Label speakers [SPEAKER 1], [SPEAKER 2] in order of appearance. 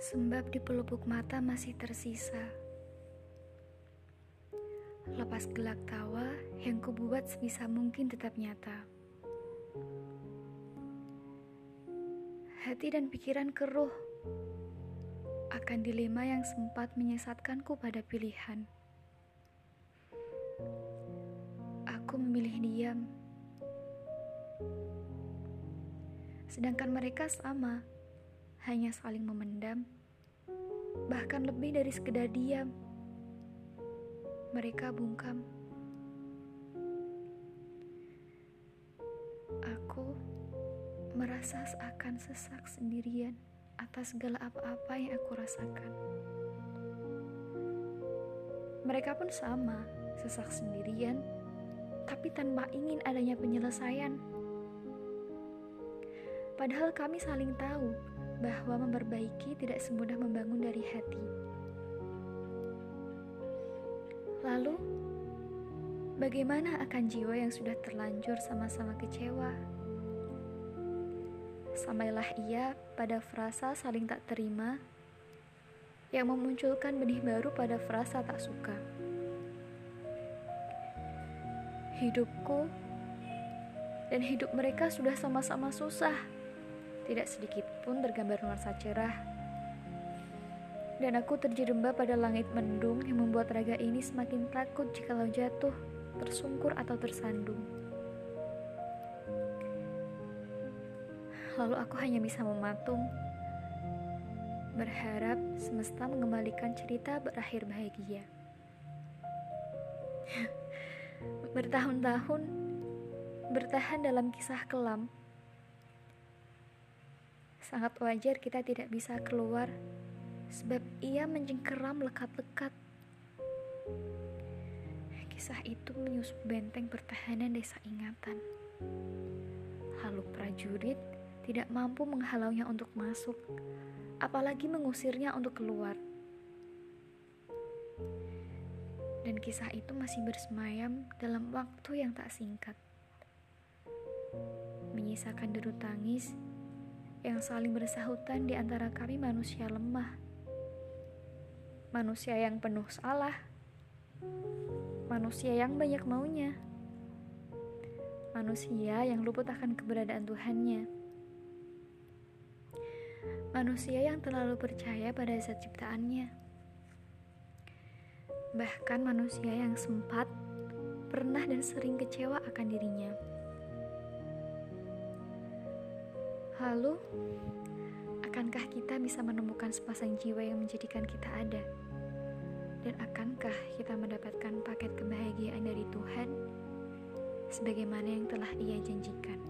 [SPEAKER 1] Sembab di pelupuk mata masih tersisa. Lepas gelak tawa yang kubuat sebisa mungkin tetap nyata. Hati dan pikiran keruh akan dilema yang sempat menyesatkanku pada pilihan. Aku memilih diam. Sedangkan mereka sama hanya saling memendam, bahkan lebih dari sekedar diam. Mereka bungkam. Aku merasa seakan sesak sendirian atas segala apa-apa yang aku rasakan. Mereka pun sama, sesak sendirian, tapi tanpa ingin adanya penyelesaian. Padahal kami saling tahu bahwa memperbaiki tidak semudah membangun dari hati. Lalu, bagaimana akan jiwa yang sudah terlanjur sama-sama kecewa? Sampailah ia pada frasa saling tak terima yang memunculkan benih baru pada frasa tak suka. Hidupku dan hidup mereka sudah sama-sama susah tidak sedikit pun tergambar nuansa cerah. Dan aku terjerembab pada langit mendung yang membuat raga ini semakin takut jikalau jatuh, tersungkur atau tersandung. Lalu aku hanya bisa mematung, berharap semesta mengembalikan cerita berakhir bahagia. Bertahun-tahun bertahan dalam kisah kelam Sangat wajar kita tidak bisa keluar sebab ia mencengkeram lekat-lekat. Kisah itu menyusup benteng pertahanan desa ingatan. Lalu prajurit tidak mampu menghalaunya untuk masuk, apalagi mengusirnya untuk keluar. Dan kisah itu masih bersemayam dalam waktu yang tak singkat. Menyisakan deru tangis yang saling bersahutan di antara kami manusia lemah. Manusia yang penuh salah. Manusia yang banyak maunya. Manusia yang luput akan keberadaan Tuhannya. Manusia yang terlalu percaya pada zat ciptaannya. Bahkan manusia yang sempat, pernah dan sering kecewa akan dirinya. Lalu, akankah kita bisa menemukan sepasang jiwa yang menjadikan kita ada? Dan akankah kita mendapatkan paket kebahagiaan dari Tuhan sebagaimana yang telah Ia janjikan?